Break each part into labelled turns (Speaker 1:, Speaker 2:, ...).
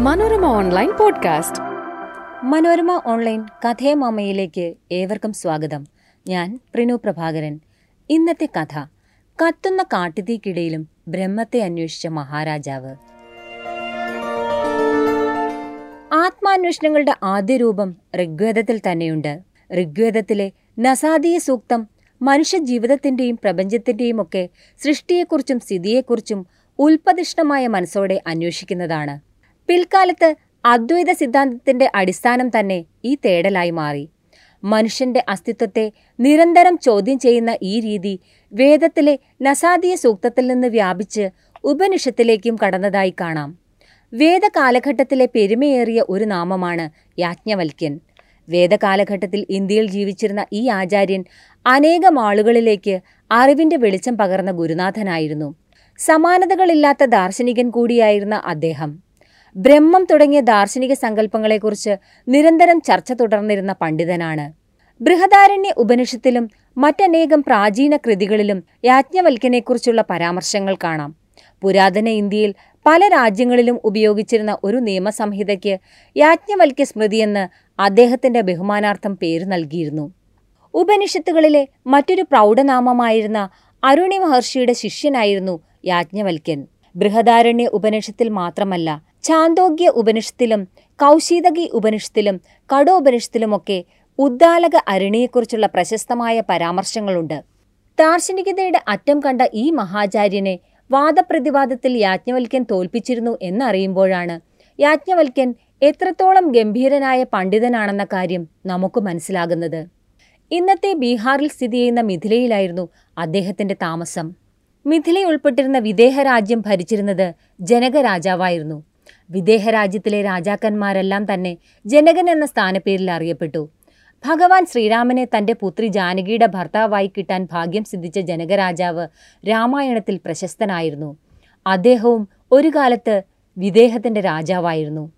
Speaker 1: Manorama online podcast.
Speaker 2: Manorama online കഥേ മാമയിലേക്ക് ഏവർക്കും സ്വാഗതം. ഞാൻ പ്രിനു പ്രഭാകരൻ. ഇന്നത്തെ കഥ കത്തുന്ന കാട്ടുതീക്കിടയിലും ബ്രഹ്മത്തെ അന്വേഷിച്ച മഹാരാജാവ്. ആത്മാന്വേഷണങ്ങളുടെ ആദ്യ രൂപം ഋഗ്വേദത്തിൽ തന്നെയുണ്ട്. ഋഗ്വേദത്തിലെ നസാദീയ സൂക്തം മനുഷ്യ ജീവിതത്തിന്റെയും പ്രപഞ്ചത്തിന്റെയും ഒക്കെ സൃഷ്ടിയെക്കുറിച്ചും സ്ഥിതിയെക്കുറിച്ചും ഉൽപ്പതിഷ്ണമായ മനസ്സോടെ അന്വേഷിക്കുന്നതാണ്. പിൽക്കാലത്ത് അദ്വൈത സിദ്ധാന്തത്തിന്റെ അടിസ്ഥാനം തന്നെ ഈ തേടലായി മാറി. മനുഷ്യന്റെ അസ്തിത്വത്തെ നിരന്തരം ചോദ്യം ചെയ്യുന്ന ഈ രീതി വേദത്തിലെ നസാദീയ സൂക്തത്തിൽ നിന്ന് വ്യാപിച്ച് ഉപനിഷത്തിലേക്കും കടന്നതായി കാണാം. വേദകാലഘട്ടത്തിലെ പെരുമയേറിയ ഒരു നാമമാണ് യാജ്ഞവൽക്യൻ. വേദകാലഘട്ടത്തിൽ ഇന്ത്യയിൽ ജീവിച്ചിരുന്ന ഈ ആചാര്യൻ അനേകം ആളുകളിലേക്ക് അറിവിന്റെ വെളിച്ചം പകർന്ന ഗുരുനാഥനായിരുന്നു. സമാനതകളില്ലാത്ത ദാർശനികൻ കൂടിയായിരുന്ന അദ്ദേഹം. ബ്രഹ്മം തുടങ്ങിയ ദാർശനിക സങ്കല്പങ്ങളെക്കുറിച്ച് നിരന്തരം ചർച്ച തുടർന്നിരുന്ന പണ്ഡിതനാണ്. ബൃഹദാരണ്യ ഉപനിഷത്തിലും മറ്റനേകം പ്രാചീന കൃതികളിലും യാജ്ഞവൽക്കനെക്കുറിച്ചുള്ള പരാമർശങ്ങൾ കാണാം. പുരാതന ഇന്ത്യയിൽ പല രാജ്യങ്ങളിലും ഉപയോഗിച്ചിരുന്ന ഒരു നിയമസംഹിതയ്ക്ക് യാജ്ഞവൽക്യ സ്മൃതിയെന്ന് അദ്ദേഹത്തിന്റെ ബഹുമാനാർത്ഥം പേര് നൽകിയിരുന്നു. ഉപനിഷത്തുകളിലെ മറ്റൊരു പ്രൗഢനാമമായിരുന്ന അരുണി മഹർഷിയുടെ ശിഷ്യനായിരുന്നു യാജ്ഞവൽക്യൻ. ബൃഹദാരണ്യ ഉപനിഷത്തിൽ മാത്രമല്ല ചാന്തോഗ്യ ഉപനിഷത്തിലും കൗശീതകി ഉപനിഷത്തിലും കടോപനിഷത്തിലുമൊക്കെ ഉദ്ദാലക അരുണിയെക്കുറിച്ചുള്ള പ്രശസ്തമായ പരാമർശങ്ങളുണ്ട്. ദാർശനികതയുടെ അറ്റം കണ്ട ഈ മഹാചാര്യനെ വാദപ്രതിവാദത്തിൽ യാജ്ഞവൽക്കൻ തോൽപ്പിച്ചിരുന്നു എന്നറിയുമ്പോഴാണ് യാജ്ഞവൽക്കൻ എത്രത്തോളം ഗംഭീരനായ പണ്ഡിതനാണെന്ന കാര്യം നമുക്ക് മനസ്സിലാകുന്നത്. ഇന്നത്തെ ബീഹാറിൽ സ്ഥിതി ചെയ്യുന്ന മിഥിലയിലായിരുന്നു അദ്ദേഹത്തിന്റെ താമസം. മിഥിലയുൾപ്പെട്ടിരുന്ന വിദേഹരാജ്യം വിദേഹ രാജ്യം ഭരിച്ചിരുന്നത് ജനക രാജാവായിരുന്നു വിദേഹ രാജ്യത്തിലെ രാജാക്കന്മാരെല്ലാം തന്നെ ജനകൻ എന്ന സ്ഥാനപ്പേരിൽ അറിയപ്പെട്ടു. ഭഗവാൻ ശ്രീരാമനെ തന്റെ പുത്രി ജാനകിയുടെ ഭർത്താവായി കിട്ടാൻ ഭാഗ്യം സിദ്ധിച്ച ജനകരാജാവ് രാമായണത്തിൽ പ്രശസ്തനായിരുന്നു. അദ്ദേഹവും ഒരു കാലത്ത് വിദേഹത്തിന്റെ രാജാവായിരുന്നു.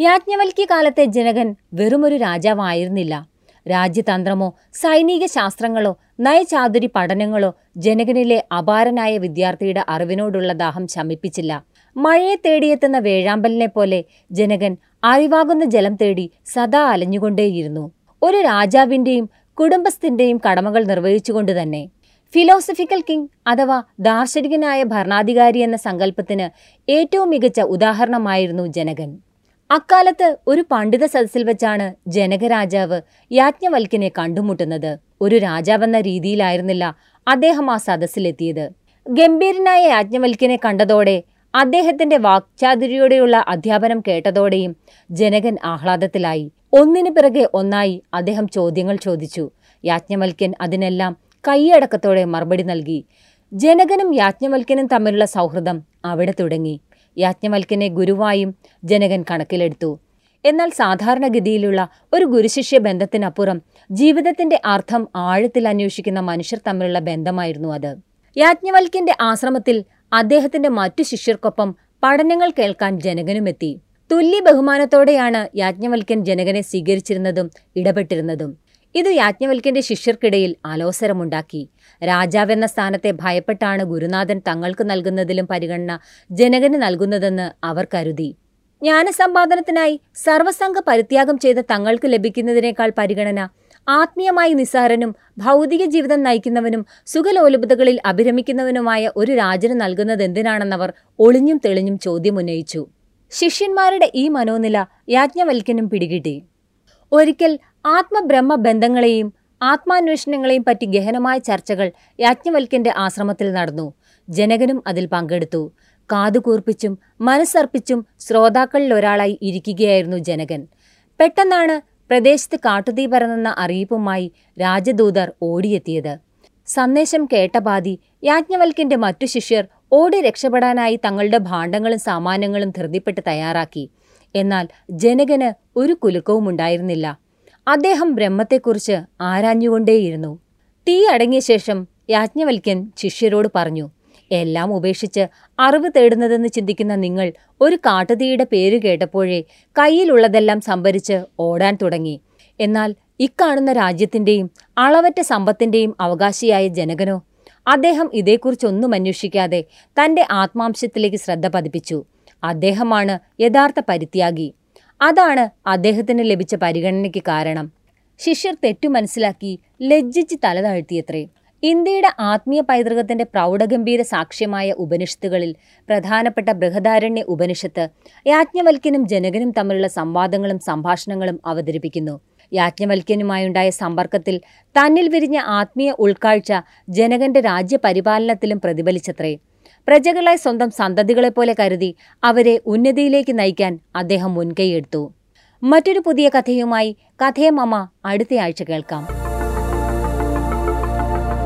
Speaker 2: യാജ്ഞവൽക്കി കാലത്തെ ജനകൻ വെറുമൊരു രാജാവായിരുന്നില്ല. രാജ്യതന്ത്രമോ സൈനിക ശാസ്ത്രങ്ങളോ നയചാതുരി പഠനങ്ങളോ ജനകനിലെ അപാരനായ വിദ്യാർത്ഥിയുടെ അറിവിനോടുള്ള ദാഹം ശമിപ്പിച്ചില്ല. മഴയെ തേടിയെത്തുന്ന വേഴാമ്പലിനെ പോലെ ജനകൻ അറിവാകുന്ന ജലം തേടി സദാ അലഞ്ഞുകൊണ്ടേയിരുന്നു. ഒരു രാജാവിന്റെയും കുടുംബസ്ഥന്റെയും കടമകൾ നിർവഹിച്ചുകൊണ്ട് തന്നെ. ഫിലോസഫിക്കൽ കിങ് അഥവാ ദാർശനികനായ ഭരണാധികാരി എന്ന സങ്കല്പത്തിന് ഏറ്റവും മികച്ച ഉദാഹരണമായിരുന്നു ജനകൻ. അക്കാലത്ത് ഒരു പണ്ഡിത സദസ്സിൽ വെച്ചാണ് ജനകരാജാവ് യാജ്ഞവൽക്കിനെ കണ്ടുമുട്ടുന്നത്. ഒരു രാജാവെന്ന രീതിയിലായിരുന്നില്ല അദ്ദേഹം ആ സദസ്സിലെത്തിയത്. ഗംഭീരനായ യാജ്ഞവൽക്കിനെ കണ്ടതോടെ അദ്ദേഹത്തിന്റെ വാക്ചാതുരിയോടെയുള്ള അധ്യാപനം കേട്ടതോടെയും ജനകൻ ആഹ്ലാദത്തിലായി. ഒന്നിനു പിറകെ ഒന്നായി അദ്ദേഹം ചോദ്യങ്ങൾ ചോദിച്ചു. യാജ്ഞവൽക്കൻ അതിനെല്ലാം കൈയടക്കത്തോടെ മറുപടി നൽകി. ജനകനും യാജ്ഞവൽക്കനും തമ്മിലുള്ള സൗഹൃദം അവിടെ തുടങ്ങി. യാജ്ഞവൽക്കനെ ഗുരുവായും ജനകൻ കണക്കിലെടുത്തു. എന്നാൽ സാധാരണഗതിയിലുള്ള ഒരു ഗുരുശിഷ്യ ബന്ധത്തിനപ്പുറം ജീവിതത്തിന്റെ അർത്ഥം ആഴത്തിൽ അന്വേഷിക്കുന്ന മനുഷ്യർ തമ്മിലുള്ള ബന്ധമായിരുന്നു അത്. യാജ്ഞവൽക്കന്റെ ആശ്രമത്തിൽ അദ്ദേഹത്തിന്റെ മറ്റു ശിഷ്യർക്കൊപ്പം പഠനങ്ങൾ കേൾക്കാൻ ജനകനുമെത്തി. തുല്യ ബഹുമാനത്തോടെയാണ് യാജ്ഞവൽക്കൻ ജനകനെ സ്വീകരിച്ചിരുന്നതും ഇടപെട്ടിരുന്നതും. ഇത് യാജ്ഞവൽക്കന്റെ ശിഷ്യർക്കിടയിൽ അലോസരമുണ്ടാക്കി രാജാവെന്ന സ്ഥാനത്തെ ഭയപ്പെട്ടാണ് ഗുരുനാഥൻ തങ്ങൾക്ക് നൽകുന്നതിലും പരിഗണന ജനകന് നൽകുന്നതെന്ന് അവർ കരുതി. ജ്ഞാനസമ്പാദനത്തിനായി സർവസംഘ പരിത്യാഗം ചെയ്ത തങ്ങൾക്ക് ലഭിക്കുന്നതിനേക്കാൾ പരിഗണന ആത്മീയമായി നിസ്സാരനും ഭൗതിക ജീവിതം നയിക്കുന്നവനും സുഖലോലുപതകളിൽ അഭിരമിക്കുന്നവനുമായ ഒരു രാജന് നൽകുന്നതെന്തിനാണെന്നവർ ഒളിഞ്ഞും തെളിഞ്ഞും ചോദ്യമുന്നയിച്ചു ശിഷ്യന്മാരുടെ ഈ മനോനില യാജ്ഞവൽക്കനും പിടികിട്ടി. ഒരിക്കൽ ആത്മബ്രഹ്മ ബന്ധങ്ങളെയും ആത്മാന്വേഷണങ്ങളെയും പറ്റി ഗഹനമായ ചർച്ചകൾ യാജ്ഞവൽക്കന്റെ ആശ്രമത്തിൽ നടന്നു. ജനകനും അതിൽ പങ്കെടുത്തു. കാതുകൂർപ്പിച്ചും മനസ്സർപ്പിച്ചും ശ്രോതാക്കളിൽ ഒരാളായി ഇരിക്കുകയായിരുന്നു ജനകൻ. പെട്ടെന്നാണ് പ്രദേശത്ത് കാട്ടുതീ പരന്നെന്ന അറിയിപ്പുമായി രാജദൂതർ ഓടിയെത്തിയത്. സന്ദേശം കേട്ട ബാധി യാജ്ഞവൽക്കിന്റെ മറ്റു ശിഷ്യർ ഓടി രക്ഷപ്പെടാനായി തങ്ങളുടെ ഭാണ്ഡങ്ങളും സാമാനങ്ങളും ധൃതിപ്പെട്ട് തയ്യാറാക്കി. എന്നാൽ ജനകന് ഒരു കുലുക്കവും ഉണ്ടായിരുന്നില്ല. അദ്ദേഹം ബ്രഹ്മത്തെക്കുറിച്ച് ആരാഞ്ഞുകൊണ്ടേയിരുന്നു. തീ അടങ്ങിയ ശേഷം യാജ്ഞവൽക്യൻ ശിഷ്യരോട് പറഞ്ഞു എല്ലാം ഉപേക്ഷിച്ച് അറിവ് തേടുന്നതെന്ന് ചിന്തിക്കുന്ന നിങ്ങൾ ഒരു കാട്ടുതീയുടെ പേര് കേട്ടപ്പോഴേ കയ്യിലുള്ളതെല്ലാം സംഭരിച്ച് ഓടാൻ തുടങ്ങി. എന്നാൽ ഇക്കാണുന്ന രാജ്യത്തിന്റെയും അളവറ്റ സമ്പത്തിന്റെയും അവകാശിയായ ജനകനോ അദ്ദേഹം ഇതേക്കുറിച്ചൊന്നും അന്വേഷിക്കാതെ തന്റെ ആത്മാംശത്തിലേക്ക് ശ്രദ്ധ പതിപ്പിച്ചു. അദ്ദേഹമാണ് യഥാർത്ഥ പരിത്യാഗി. അതാണ് അദ്ദേഹത്തിന് ലഭിച്ച പരിഗണനയ്ക്ക് കാരണം. ശിഷ്യർ തെറ്റു മനസ്സിലാക്കി ലജ്ജിച്ച് തല താഴ്ത്തിയത്രേ. ഇന്ത്യയുടെ ആത്മീയ പൈതൃകത്തിന്റെ പ്രൗഢഗംഭീര സാക്ഷ്യമായ ഉപനിഷത്തുകളിൽ പ്രധാനപ്പെട്ട ബൃഹദാരണ്യ ഉപനിഷത്ത് യാജ്ഞവൽക്യനും ജനകനും തമ്മിലുള്ള സംവാദങ്ങളും സംഭാഷണങ്ങളും അവതരിപ്പിക്കുന്നു. യാജ്ഞവൽക്യനുമായുണ്ടായ സമ്പർക്കത്തിൽ തന്നിൽ വിരിഞ്ഞ ആത്മീയ ഉൾക്കാഴ്ച ജനകന്റെ രാജ്യപരിപാലനത്തിലും പ്രതിഫലിച്ചത്രേ. പ്രജകളെ സ്വന്തം സന്തതികളെപ്പോലെ കരുതി അവരെ ഉന്നതിയിലേക്ക് നയിക്കാൻ അദ്ദേഹം മുൻകൈയെടുത്തു. മറ്റൊരു പുതിയ കഥയുമായി കഥയമമ്മ അടുത്തയാഴ്ച കേൾക്കാം.